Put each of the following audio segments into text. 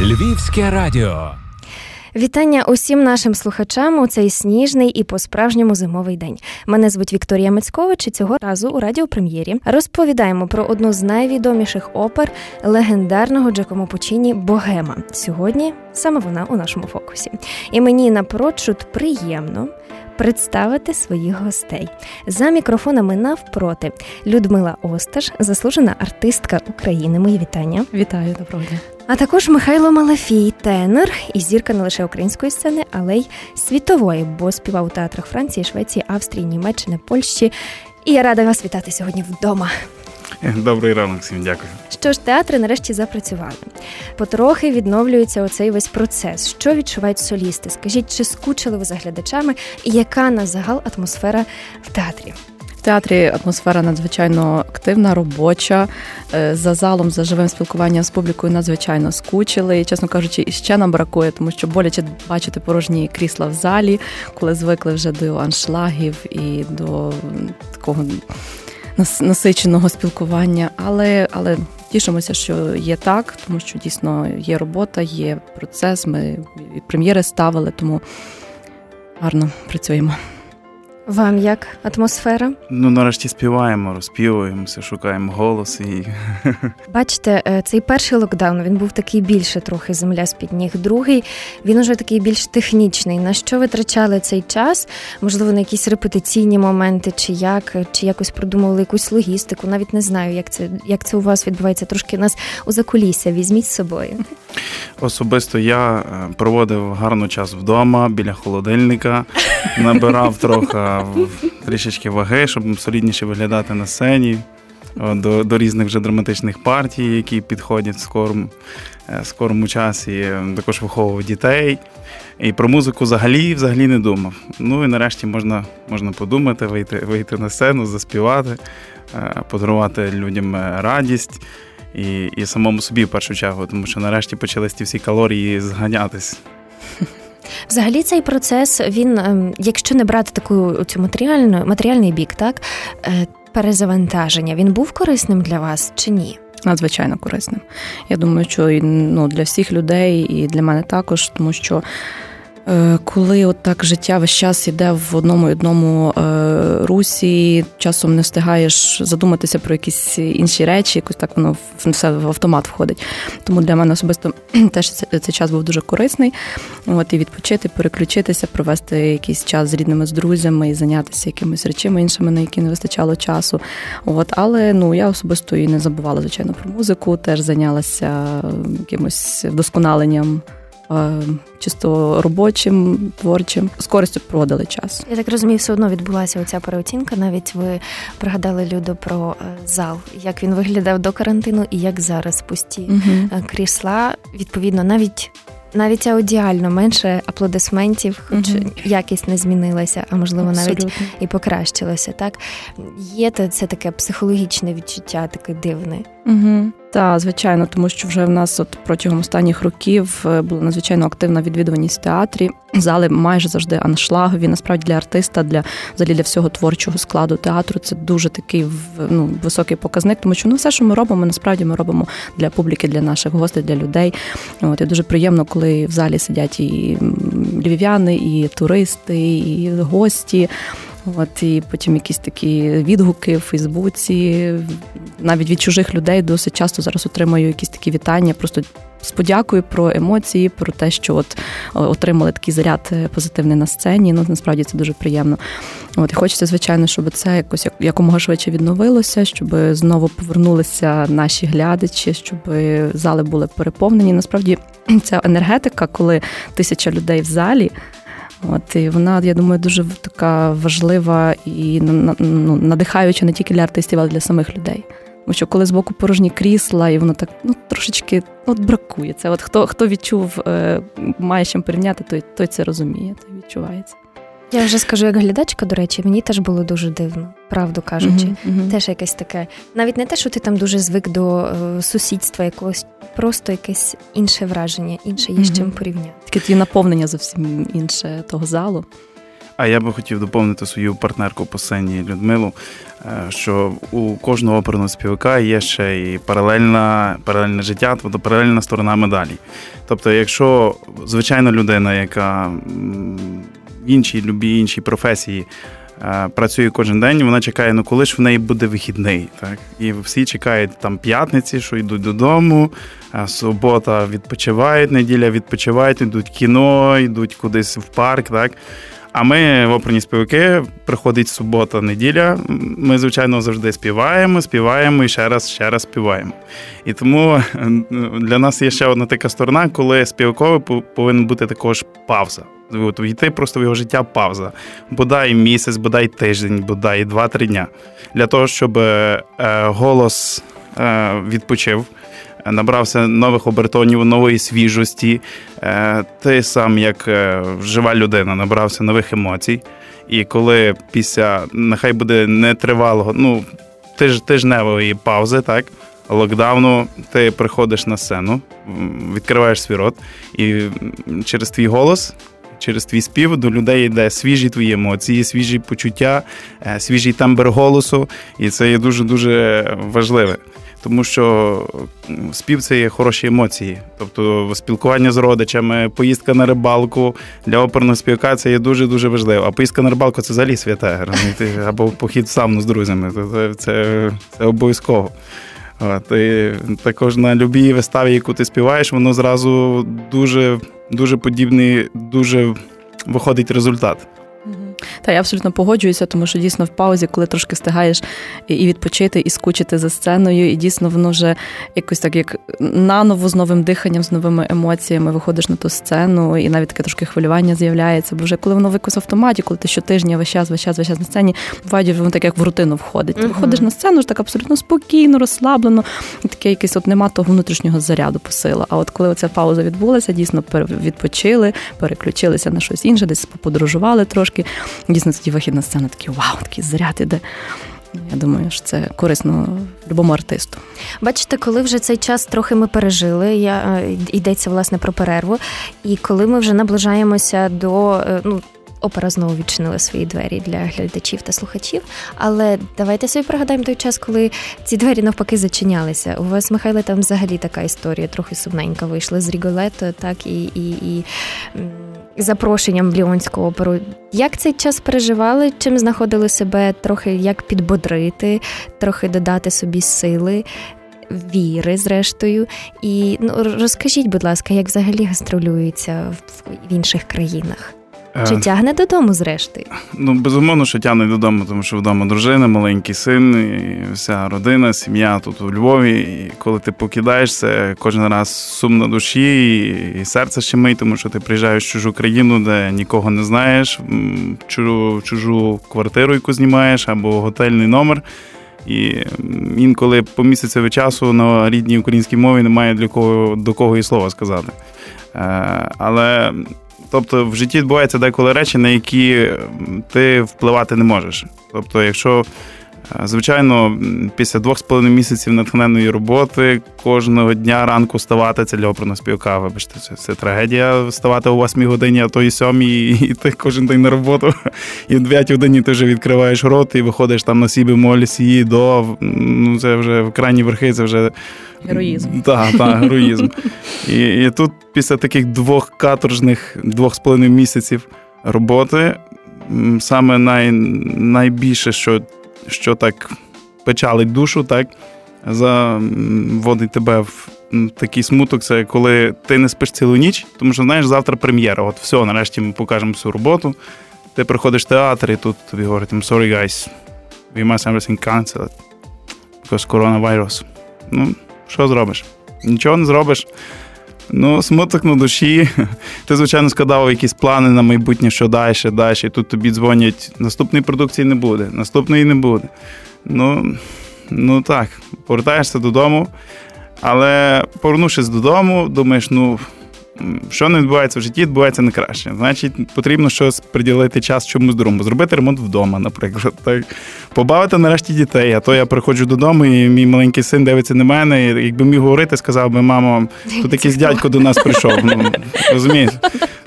Львівське радіо. Вітання усім нашим слухачам у цей сніжний і по-справжньому зимовий день. Мене звуть Вікторія Мицькович і цього разу у радіопрем'єрі розповідаємо про одну з найвідоміших опер легендарного Джакомо Пучіні Богема. Сьогодні саме вона у нашому фокусі. І мені напрочуд приємно представити своїх гостей за мікрофонами навпроти Людмила Осташ, заслужена артистка України. Мої вітання. Вітаю доброго дня. А також Михайло Малафій, тенор і зірка не лише української сцени, але й світової, бо співав у театрах Франції, Швеції, Австрії, Німеччини, Польщі. І я рада вас вітати сьогодні вдома. Добрий ранок всім дякую. Що ж, театри нарешті запрацювали. Потрохи відновлюється оцей весь процес. Що відчувають солісти? Скажіть, чи скучили ви за глядачами, і яка на загал атмосфера в театрі? В театрі атмосфера надзвичайно активна, робоча. Е, за залом, за живим спілкуванням з публікою надзвичайно скучили. І, чесно кажучи, і ще нам бракує, тому що боляче бачити порожні крісла в залі, коли звикли вже до аншлагів і до такого насиченого спілкування, але але тішимося, що є так, тому що дійсно є робота, є процес. Ми прем'єри ставили, тому гарно працюємо. Вам як атмосфера? Ну, нарешті співаємо, розпівуємося, шукаємо голос і бачите, е, цей перший локдаун він був такий більше трохи земля з під ніг. Другий він уже такий більш технічний. На що витрачали цей час? Можливо, на якісь репетиційні моменти, чи як, чи якось продумували якусь логістику? Навіть не знаю, як це як це у вас відбувається. Трошки нас у закулісся. Візьміть з собою. Особисто я е, проводив гарно час вдома біля холодильника, набирав трохи трішечки ваги, щоб солідніше виглядати на сцені. До до різних вже драматичних партій, які підходять в скорому, е, скорому часі. Також виховував дітей. І про музику взагалі взагалі не думав. Ну і нарешті можна можна подумати, вийти вийти на сцену, заспівати, е, подарувати людям е, радість і і самому собі в першу чергу, тому що нарешті почались ті всі калорії зганятись. Взагалі цей процес, він, ем, якщо не брати таку цю матеріальну матеріальний бік, так е, перезавантаження, він був корисним для вас чи ні? Надзвичайно корисним. Я думаю, що ну, для всіх людей і для мене також, тому що коли от так життя весь час іде в одному і одному е, русі, часом не встигаєш задуматися про якісь інші речі, якось так воно все в автомат входить. Тому для мене особисто теж цей час був дуже корисний. От і відпочити, переключитися, провести якийсь час з рідними з друзями і зайнятися якимись речами іншими, на які не вистачало часу. От, але ну я особисто і не забувала звичайно про музику, теж зайнялася якимось вдосконаленням. Е, чисто робочим, творчим, з користю проводили час. Я так розумію, все одно відбулася оця переоцінка. Навіть ви пригадали Людо про е, зал, як він виглядав до карантину і як зараз пусті угу. крісла. Відповідно, навіть. Навіть аудіально менше аплодисментів, хоч uh якість не змінилася, а можливо Абсолютно. навіть і покращилося. Так є це таке психологічне відчуття, таке дивне. Угу. Так, звичайно, тому що вже в нас от протягом останніх років е, була надзвичайно активна відвідуваність в театрі. Зали майже завжди аншлагові. Насправді для артиста, для взагалі для всього творчого складу театру це дуже такий ну, високий показник, тому що ну все, що ми робимо, насправді ми робимо для публіки, для наших гостей, для людей. От і дуже приємно, коли в залі сидять і львів'яни, і туристи, і гості. От і потім якісь такі відгуки в Фейсбуці, навіть від чужих людей досить часто зараз отримую якісь такі вітання. Просто з подякою про емоції, про те, що от отримали такий заряд е, позитивний на сцені. Ну насправді це дуже приємно. От і хочеться, звичайно, щоб це якось якомога швидше відновилося, щоб знову повернулися наші глядачі, щоб зали були переповнені. Насправді ця енергетика, коли тисяча людей в залі. От і вона, я думаю, дуже така важлива і ну, надихаюча не тільки для артистів, але й для самих людей. Тому що коли з боку порожні крісла, і воно так ну трошечки от бракує. Це от хто хто відчув, е, має чим порівняти, той той це розуміє, той відчувається. Я вже скажу, як глядачка, до речі, мені теж було дуже дивно, правду кажучи. Uh-huh, uh-huh. Теж якесь таке, навіть не те, що ти там дуже звик до е, сусідства якогось, просто якесь інше враження, інше є uh-huh. з чим порівняти. Таке наповнення зовсім інше того залу. А я би хотів доповнити свою партнерку по сцені Людмилу, е, що у кожного оперного співака є ще і паралельна, паралельне життя, тобто паралельна сторона медалі. Тобто, якщо звичайна людина, яка в іншій любій іншій професії Е, працює кожен день, вона чекає, ну коли ж в неї буде вихідний. Так? І всі чекають там п'ятниці, що йдуть додому, субота відпочивають, неділя відпочивають, йдуть кіно, йдуть кудись в парк. так? А ми в оперні співаки, приходить субота, неділя. Ми, звичайно, завжди співаємо, співаємо і ще раз, ще раз співаємо. І тому для нас є ще одна така сторона, коли співаковий повинен бути також пауза. От Війти просто в його життя пауза. Бодай місяць, бодай тиждень, бодай два-три дня. Для того, щоб е, голос е, відпочив набрався нових обертонів, нової свіжості. Е, ти сам, як е, жива людина, набрався нових емоцій. І коли після нехай буде нетривалого, ну тиж, тижневої паузи, так. Локдауну ти приходиш на сцену, відкриваєш свій рот, і через твій голос, через твій спів до людей йде свіжі твої емоції, свіжі почуття, е, свіжий тембр голосу, і це є дуже дуже важливе тому що спів це є хороші емоції. Тобто спілкування з родичами, поїздка на рибалку для оперного співка це є дуже дуже важливо. А поїздка на рибалку це взагалі святе. Або похід сауну з друзями. Це, це, це обов'язково. От, і Також на любій виставі, яку ти співаєш, воно зразу дуже, дуже подібний, дуже виходить результат. Та я абсолютно погоджуюся, тому що дійсно в паузі, коли трошки встигаєш і відпочити, і скучити за сценою, і дійсно воно вже якось так, як наново з новим диханням, з новими емоціями виходиш на ту сцену, і навіть таке трошки хвилювання з'являється. Бо вже коли воно в автоматі, коли ти щотижня весь час, весь час, весь час на сцені, буває, воно так як в рутину входить. Ти uh-huh. виходиш на сцену, ж так абсолютно спокійно, розслаблено, таке якесь от нема того внутрішнього заряду посила. А от коли оця пауза відбулася, дійсно відпочили, переключилися на щось інше, десь подорожували трошки дійсно тоді вихід на сцену такий вау, такий заряд іде. Я думаю, що це корисно любому артисту. Бачите, коли вже цей час трохи ми пережили, я е, йдеться власне про перерву, і коли ми вже наближаємося до е, ну. Опера знову відчинила свої двері для глядачів та слухачів. Але давайте собі пригадаємо той час, коли ці двері навпаки зачинялися. У вас, Михайле, там взагалі така історія, трохи сумненька вийшла з Ріголето, так і і, і запрошенням в Ліонську оперу. Як цей час переживали? Чим знаходили себе трохи як підбодрити, трохи додати собі сили, віри, зрештою? І ну розкажіть, будь ласка, як взагалі гастролюється в інших країнах? Чи е, тягне додому, зрештою? Ну, безумовно, що тягне додому, тому що вдома дружина, маленький син, і вся родина, сім'я тут у Львові. І коли ти покидаєшся, кожен раз сум на душі, і серце щемить, тому що ти приїжджаєш в чужу країну, де нікого не знаєш, в чужу, чужу квартиру, яку знімаєш, або готельний номер. І інколи по місяцеві часу на рідній українській мові немає для кого до кого і слова сказати. Е, але Тобто в житті відбуваються деколи речі, на які ти впливати не можеш. Тобто, якщо, е, звичайно, після двох з половиною місяців натхненної роботи кожного дня ранку вставати, це для оперного співка, вибачте, це, це трагедія вставати о 8 годині, а то і 7, і йти кожен день на роботу. І в 9 годині ти вже відкриваєш рот і виходиш там на сібі молі, сії, до. Ну, це вже в крайні верхи, це вже. Героїзм. Так, так, героїзм. І і тут після таких двох каторжних, двох з половиною місяців роботи, саме най, найбільше, що що так печалить душу, так, заводить тебе в такий смуток, це коли ти не спиш цілу ніч, тому що знаєш, завтра прем'єра. От все, нарешті ми покажемо всю роботу. Ти приходиш в театр, і тут тобі говорять, I'm sorry, guys, we must everything cancel because coronavirus. Ну, що зробиш? Нічого не зробиш. Ну, смуток на душі. Ти, звичайно, складав якісь плани на майбутнє, що далі, далі. Тут тобі дзвонять. Наступної продукції не буде, наступної не буде. Ну, ну так, повертаєшся додому. Але повернувшись додому, думаєш, ну що не відбувається в житті, відбувається не краще. Значить, потрібно щось приділити час чомусь другому, зробити ремонт вдома, наприклад. Так. Побавити нарешті дітей. А то я приходжу додому, і мій маленький син дивиться на мене. і Якби міг говорити, сказав би, мамо, тут якийсь дядько до нас прийшов. Ну, Розумієш?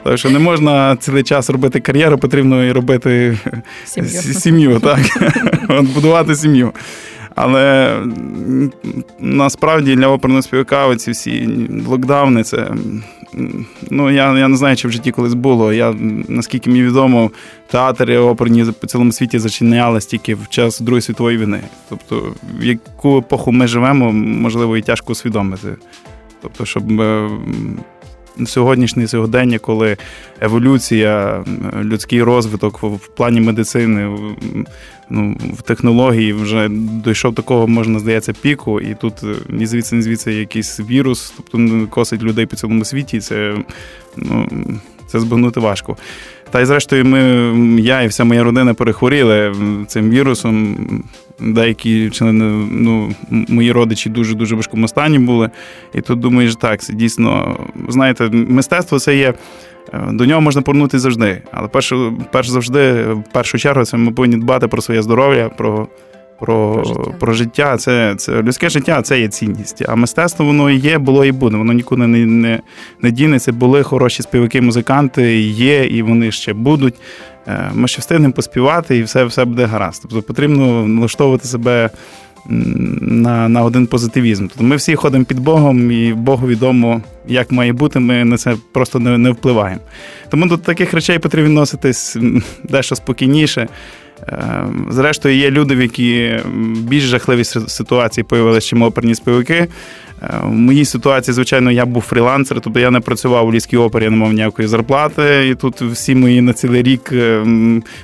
Так що не можна цілий час робити кар'єру, потрібно і робити сім'ю, сім'ю так? будувати сім'ю. Але насправді для оперного співака оці всі локдауни це. Ну, я я не знаю, чи в житті колись було. Я, Наскільки мені відомо, театри оперні по цілому світі зачинялись тільки в час Другої світової війни. Тобто, в яку епоху ми живемо, можливо, і тяжко усвідомити. Тобто, щоб е, сьогоднішнє сьогодення, коли еволюція, людський розвиток в плані медицини, ну, в технології вже дійшов такого, можна здається, піку, і тут е, ні звідси, ні звідси якийсь вірус, тобто косить людей по цілому світі. Це ну, це збагнути важко. Та й зрештою, ми, я і вся моя родина перехворіли цим вірусом. Деякі члени, ну, мої родичі дуже-дуже важкому стані були. І тут думаєш, так, це дійсно, знаєте, мистецтво це є. Е, до нього можна повернутися завжди. Але перш, перш завжди, в першу чергу, це ми повинні дбати про своє здоров'я, про про, про життя. Про життя. Це це людське життя, це є цінність. А мистецтво воно є, було і буде. Воно нікуди не не, не дінеться. Були хороші співаки, музиканти, є, і вони ще будуть. Е, ми ще встигнемо поспівати, і все все буде гаразд. Тобто потрібно налаштовувати себе на на один позитивізм. Тобто ми всі ходимо під Богом, і Богу відомо, як має бути, ми на це просто не, не впливаємо. Тому до таких речей потрібно відноситись дещо спокійніше. Е, зрештою, є люди, в які більш жахливі ситуації появилися, чим оперні співаки. Е, в моїй ситуації, звичайно, я був фрілансер, тобто я не працював у ліській опері, я не мав ніякої зарплати. І тут всі мої на цілий рік е,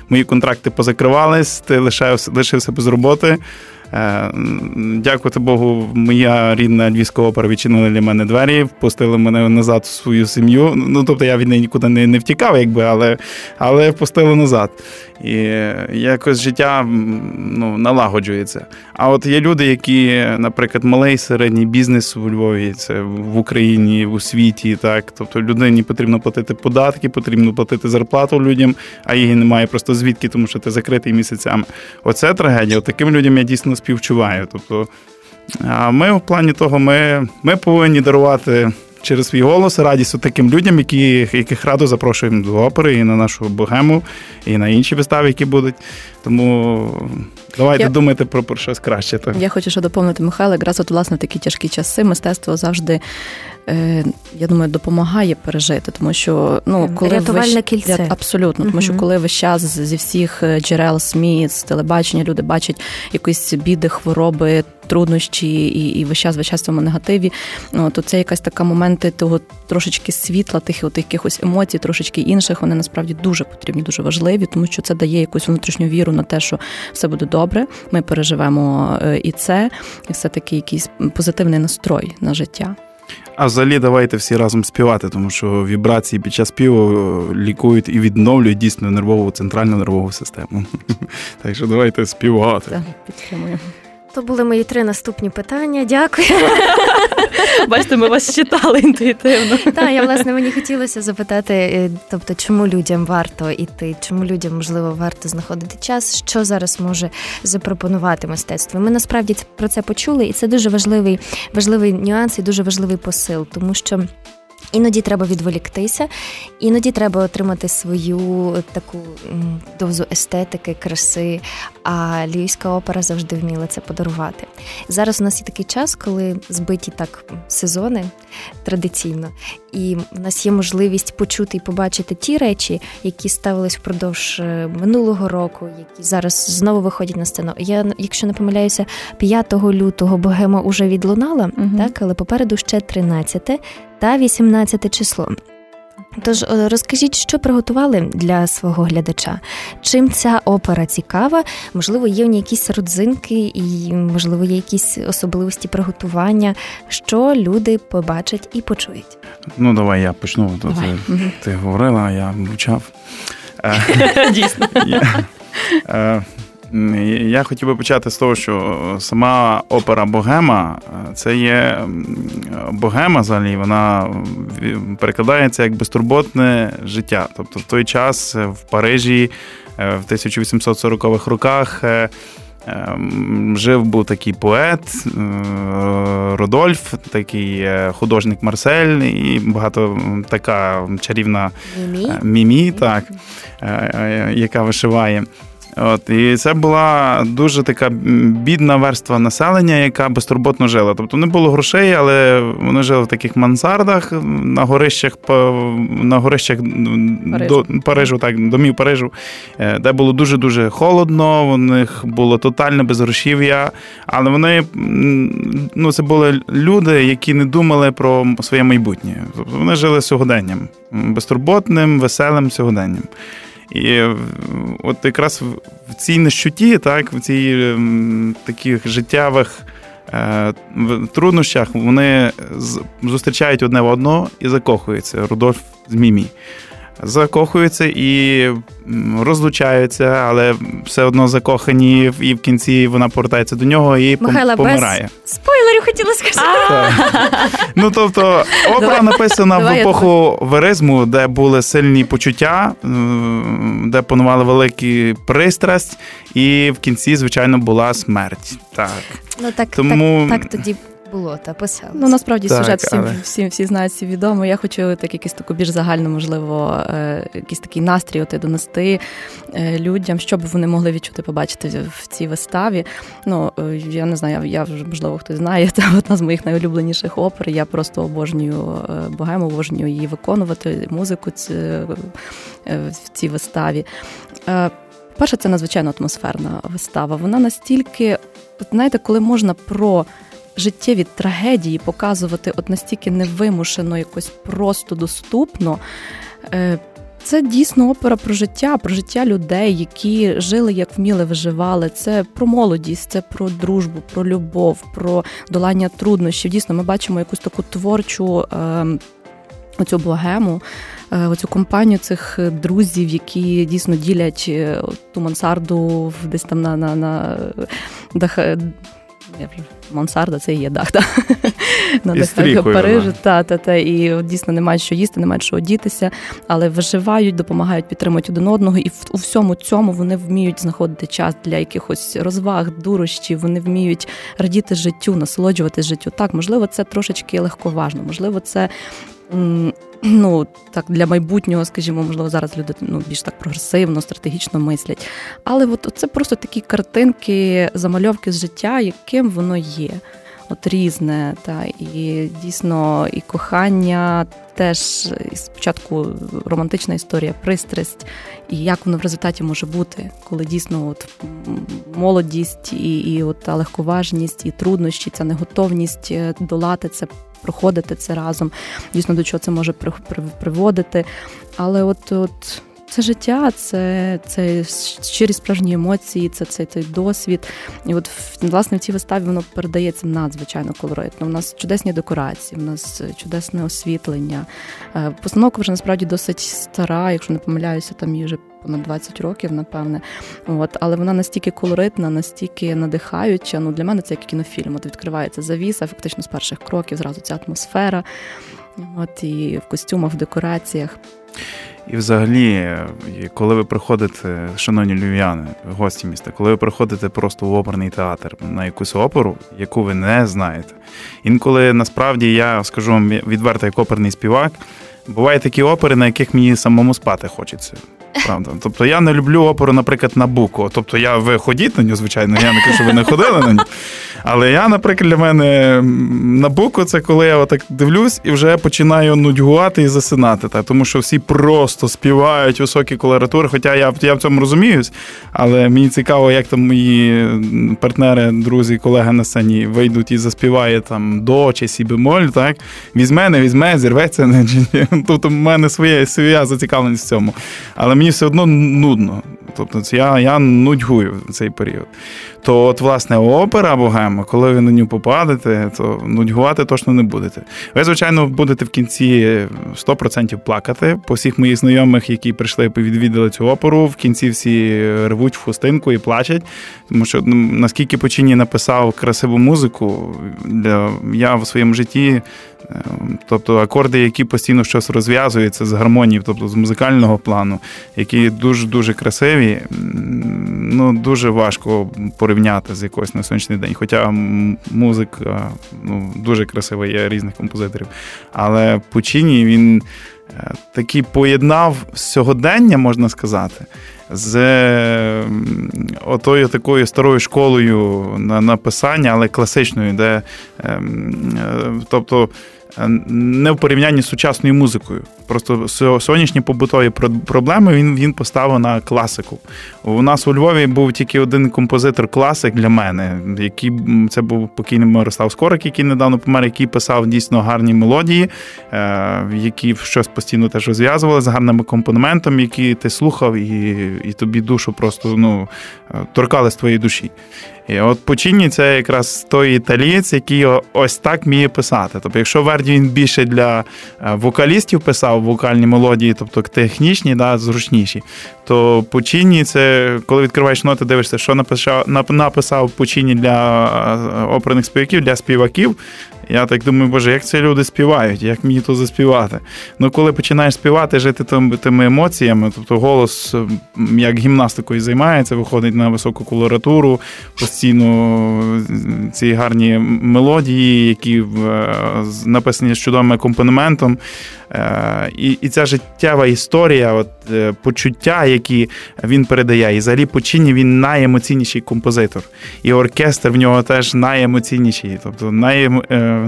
мої контракти позакривались, ти лишився, лишився без роботи. Е, дякувати Богу, моя рідна львівська опера відчинила для мене двері, впустили мене назад в свою сім'ю. Ну тобто я від неї нікуди не не втікав, якби, але але впустили назад. І якось життя ну, налагоджується. А от є люди, які, наприклад, малий середній бізнес у Львові, це в Україні, у світі, так. Тобто людині потрібно платити податки, потрібно платити зарплату людям, а її немає просто звідки, тому що ти закритий місяцями. Оце трагедія. От таким людям я дійсно співчуваю. Тобто, ми в плані того, ми, ми повинні дарувати. Через свій голос радість таким людям, які, яких радо запрошуємо до опери і на нашу богему, і на інші вистави, які будуть. Тому давайте я... думайте про, про щось краще. Так. Я хочу ще доповнити Михайла, якраз от власне такі тяжкі часи. Мистецтво завжди Е, я думаю, допомагає пережити, тому що ну коли Рятувальне весь... кільце. абсолютно, тому що коли весь час зі всіх е, джерел СМІ, з телебачення люди бачать якісь біди, хвороби, труднощі і і весь час весь час в цьому негативі. Ну то це якась така моменти того трошечки світла, тих от якихось емоцій, трошечки інших. Вони насправді дуже потрібні, дуже важливі, тому що це дає якусь внутрішню віру на те, що все буде добре. Ми переживемо е, і це, і все таки якийсь позитивний настрой на життя. А взагалі давайте всі разом співати, тому що вібрації під час співу е, лікують і відновлюють дійсно нервову центральну нервову систему. Так що давайте співати. Так, підтримуємо. То були мої три наступні питання. Дякую. Бачите, ми вас читали інтуїтивно. Так, я власне мені хотілося запитати, е, тобто, чому людям варто йти, чому людям можливо варто знаходити час, що зараз може запропонувати мистецтво. Ми насправді про це почули, і це дуже важливий важливий нюанс і дуже важливий посил, тому що. Іноді треба відволіктися, іноді треба отримати свою таку дозу естетики, краси. А Львівська опера завжди вміла це подарувати. Зараз у нас є такий час, коли збиті так сезони традиційно, і в нас є можливість почути і побачити ті речі, які ставились впродовж е, минулого року, які зараз знову виходять на сцену. Я, якщо не помиляюся, 5 лютого богема уже відлунала, угу. так але попереду ще 13 та 18 число. Тож е, розкажіть, що приготували для свого глядача? Чим ця опера цікава? Можливо, є в ній якісь родзинки, і можливо, є якісь особливості приготування, що люди побачать і почують. Ну, давай я почну. Давай. Ти, ти говорила, а я мовчав. Е, Дійсно. Е, Я хотів би почати з того, що сама опера Богема це є Богема взагалі, вона перекладається як безтурботне життя. Тобто в той час в Парижі в 1840-х роках. Жив був такий поет Родольф, такий художник Марсель, і багато така чарівна Мімі, Мімі так, яка вишиває. От і це була дуже така бідна верства населення, яка безтурботно жила. Тобто не було грошей, але вони жили в таких мансардах на горищах на горищах Парижу. до Парижу, так домів Парижу, е, де було дуже дуже холодно. У них було тотальне безгрошів'я, але вони ну це були люди, які не думали про своє майбутнє. Тобто вони жили сьогоденням, безтурботним, веселим сьогоденням. І от якраз в цій нещуті, так, в цій таких життєвих е, труднощах вони зустрічають одне в одного і закохуються. Рудольф з Мімі закохуються і розлучаються, але все одно закохані, і в кінці вона повертається до нього і Михайла, помирає. Без спойлерів хотіла сказати. Ну тобто, опера написана в епоху веризму, де були сильні почуття, де панувала велика пристрасть, і в кінці, звичайно, була смерть. Так. Ну так, Тому... так, так тоді було та писалось. Ну насправді так, сюжет всім, але... всім всі знають, всі відомо. Я хочу так якийсь таку більш загально, можливо, е, якийсь такий настрій оти донести е, людям, що б вони могли відчути, побачити в цій виставі. Ну е, я не знаю, я вже можливо хтось знає. Це одна з моїх найулюбленіших опер. Я просто обожнюю богему, обожнюю її виконувати, музику в цій виставі. Перше, це надзвичайно атмосферна вистава. Вона настільки, знаєте, коли можна про життєві трагедії показувати от настільки невимушено, якось просто доступно. Е, це дійсно опера про життя, про життя людей, які жили, як вміли, виживали. Це про молодість, це про дружбу, про любов, про долання труднощів. Дійсно, ми бачимо якусь таку творчу е, оцю богему, е, оцю компанію цих друзів, які дійсно ділять ту мансарду десь там на на, на дах, мансарда, це і є дах, та на дахах Парижу. Та, та, та, і дійсно немає що їсти, немає що одітися, але виживають, допомагають підтримують один одного, і в у всьому цьому вони вміють знаходити час для якихось розваг, дурощів. Вони вміють радіти життю, насолоджуватись життю. Так, можливо, це трошечки легковажно, можливо, це ну так для майбутнього, скажімо, можливо, зараз люди ну, більш так прогресивно, стратегічно мислять. Але от це просто такі картинки, замальовки з життя, яким воно є. От різне, та і дійсно і кохання теж спочатку романтична історія, пристрасть, і як воно в результаті може бути, коли дійсно от молодість і і от та легковажність, і труднощі, ця неготовність е, долати це проходити це разом. Дійсно, до чого це може приводити. Але от от. Це життя, це це щирі справжні емоції, це цей той досвід. І от власне в цій виставі воно передається надзвичайно колоритно. У нас чудесні декорації, у нас чудесне освітлення. Е, постановка вже насправді досить стара, якщо не помиляюся, там її вже понад 20 років, напевне. От, Але вона настільки колоритна, настільки надихаюча. Ну, Для мене це як кінофільм. От відкривається завіса, фактично з перших кроків, зразу ця атмосфера. От, І в костюмах, в декораціях. І, взагалі, коли ви приходите, шановні львів'яни, гості міста, коли ви приходите просто в оперний театр на якусь оперу, яку ви не знаєте. Інколи насправді я скажу вам відверто, як оперний співак, бувають такі опери, на яких мені самому спати хочеться. Правда. Тобто я не люблю оперу, наприклад, на Набуко. Тобто я ви ходіть на нього, звичайно, я не кажу, що ви не ходили на нього. Але я, наприклад, для мене Набуко це коли я отак дивлюсь і вже починаю нудьгувати і засинати. Так? Тому що всі просто співають високі колоратури. Хоча я я в цьому розуміюсь, але мені цікаво, як там мої партнери, друзі, колеги на сцені вийдуть і заспівають там до чи сі бемоль, так? Візьме, не візьме, зірветься. Не, Тобто в мене своє своя зацікавленість в цьому. Але мені все одно нудно. Тобто я я нудьгую в цей період. То, от, власне, опера Богема проблема. Коли ви на нього попадете, то нудьгувати точно не будете. Ви, звичайно, будете в кінці 100% плакати. По всіх моїх знайомих, які прийшли і відвідали цю оперу, в кінці всі рвуть в хустинку і плачуть. Тому що ну, наскільки Почині написав красиву музику, для я в своєму житті. Ем, тобто акорди, які постійно щось розв'язуються з гармонії, тобто з музикального плану, які дуже-дуже красиві, ну дуже важко порівняти з якось на сонячний день. Хоча музика ну, дуже красива, є різних композиторів. Але Пучині він е, такий поєднав сьогодення, можна сказати. З отою такою старою школою на написання, але класичною, де е, тобто Е, не в порівнянні з сучасною музикою. Просто сонячні побутові проблеми він він поставив на класику. У нас у Львові був тільки один композитор-класик для мене, який це був покійний Мирослав Скорик, який недавно помер, який писав дійсно гарні мелодії, е, які щось постійно теж розв'язували з гарними компонементами, які ти слухав, і і тобі душу просто ну, е, торкали з твоєї душі. І от Почині це якраз той італієць, який ось так вміє писати. Тобто, якщо Верді він більше для е, вокалістів писав вокальні мелодії, тобто технічні, да, зручніші, то Почині це коли відкриваєш ноти, дивишся, що написав написав Почині для е, оперних співаків, для співаків. Я так думаю, боже, як ці люди співають, як мені то заспівати. Ну, коли починаєш співати, жити тими емоціями, тобто голос як гімнастикою займається, виходить на високу колоратуру, постійно ці гарні мелодії, які е, написані з чудовим акомпанементом. Е, і і ця життєва історія, от е, почуття, які він передає, і взагалі Почині він найемоційніший композитор. І оркестр в нього теж найемоційніший. Тобто най,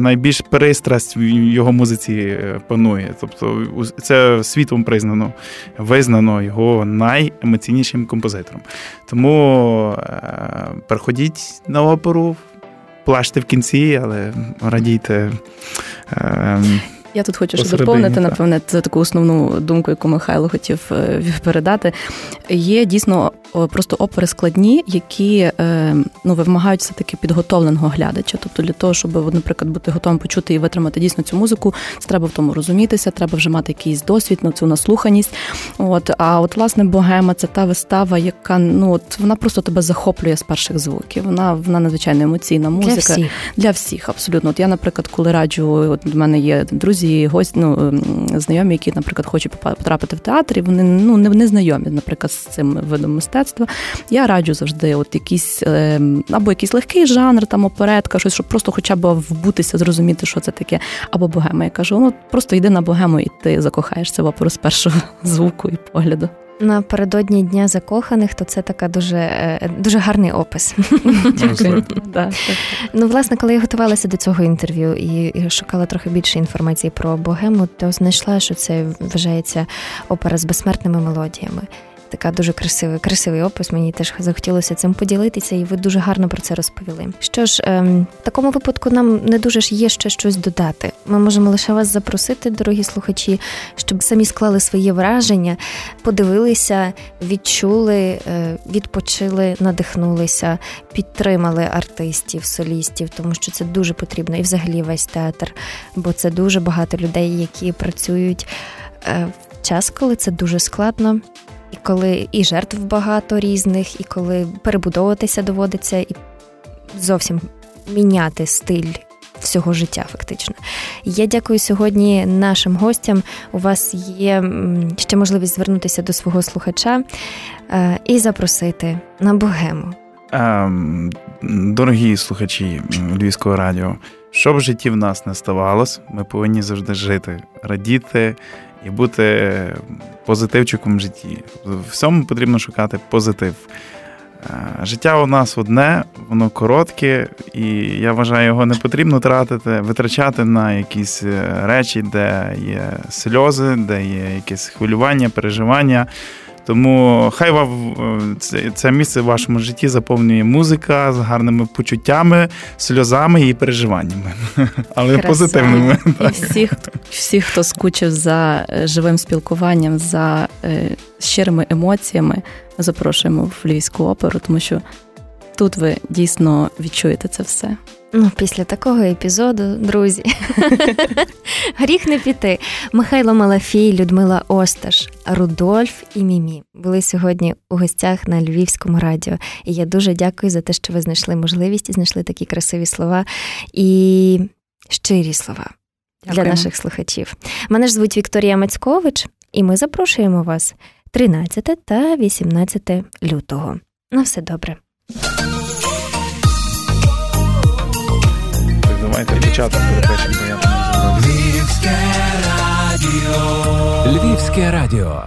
найбільш пристрасть в його музиці панує. Тобто це світом признано, визнано його найемоційнішим композитором. Тому приходіть на оперу, плачте в кінці, але радійте. Ем, я тут хочу ще доповнити, напевне, це таку основну думку, яку Михайло хотів е, передати. Є дійсно просто опери складні, які е, ну, вимагають все таки підготовленого глядача. Тобто для того, щоб, наприклад, бути готовим почути і витримати дійсно цю музику, це треба в тому розумітися, треба вже мати якийсь досвід на цю наслуханість. От а от власне богема це та вистава, яка ну от вона просто тебе захоплює з перших звуків. Вона вона надзвичайно емоційна музика для всіх, для всіх абсолютно. От я, наприклад, коли раджу, от в мене є друзі, гості, ну ем, знайомі, які, наприклад, хочуть потрапити в театр, і вони ну не, не знайомі, наприклад, з цим видом мистецтва. Я раджу завжди, от якийсь ем, або якийсь легкий жанр, там оперетка, щось, щоб просто хоча б вбутися, зрозуміти, що це таке, або богема. Я кажу, ну просто йди на богему, і ти закохаєшся в оперу з першого звуку і погляду. Напередодні дня закоханих, то це така дуже е, дуже гарний опис. Дякую. Ну, власне, коли я готувалася до цього інтерв'ю і шукала трохи більше інформації про богему, то знайшла, що це вважається опера з безсмертними мелодіями така дуже красивий, красивий опис. Мені теж захотілося цим поділитися, і ви дуже гарно про це розповіли. Що ж, ем, в такому випадку нам не дуже ж є ще щось додати. Ми можемо лише вас запросити, дорогі слухачі, щоб самі склали свої враження, подивилися, відчули, е, відпочили, надихнулися, підтримали артистів, солістів, тому що це дуже потрібно, і взагалі весь театр, бо це дуже багато людей, які працюють. Е, в час, коли це дуже складно, і коли і жертв багато різних, і коли перебудовуватися доводиться, і зовсім міняти стиль. Всього життя, фактично. Я дякую сьогодні нашим гостям. У вас є ще можливість звернутися до свого слухача е, і запросити на богему. Ем, дорогі слухачі Львівського радіо, що в житті в нас не ставалось, ми повинні завжди жити, радіти, і бути позитивчиком в житті. В всьому потрібно шукати позитив. Е, життя у нас одне, воно коротке, і я вважаю, його не потрібно тратити, витрачати на якісь е, речі, де є сльози, де є якесь хвилювання, переживання. Тому хай вам е, це місце в вашому житті заповнює музика з гарними почуттями, сльозами і переживаннями, але Краса. позитивними. І всіх, всіх, хто скучив за е, живим спілкуванням, за е, щирими емоціями, запрошуємо в Львівську оперу, тому що тут ви дійсно відчуєте це все. Ну, після такого епізоду, друзі, гріх не піти. Михайло Малафій, Людмила Осташ, Рудольф і Мімі були сьогодні у гостях на Львівському радіо. І я дуже дякую за те, що ви знайшли можливість і знайшли такі красиві слова і щирі слова Дякуємо. для наших слухачів. Мене ж звуть Вікторія Мацькович, і ми запрошуємо вас 13 та 18 лютого. На все добре. Давайте початок перепишемо, бо я там не Львівське радіо. Львівське радіо.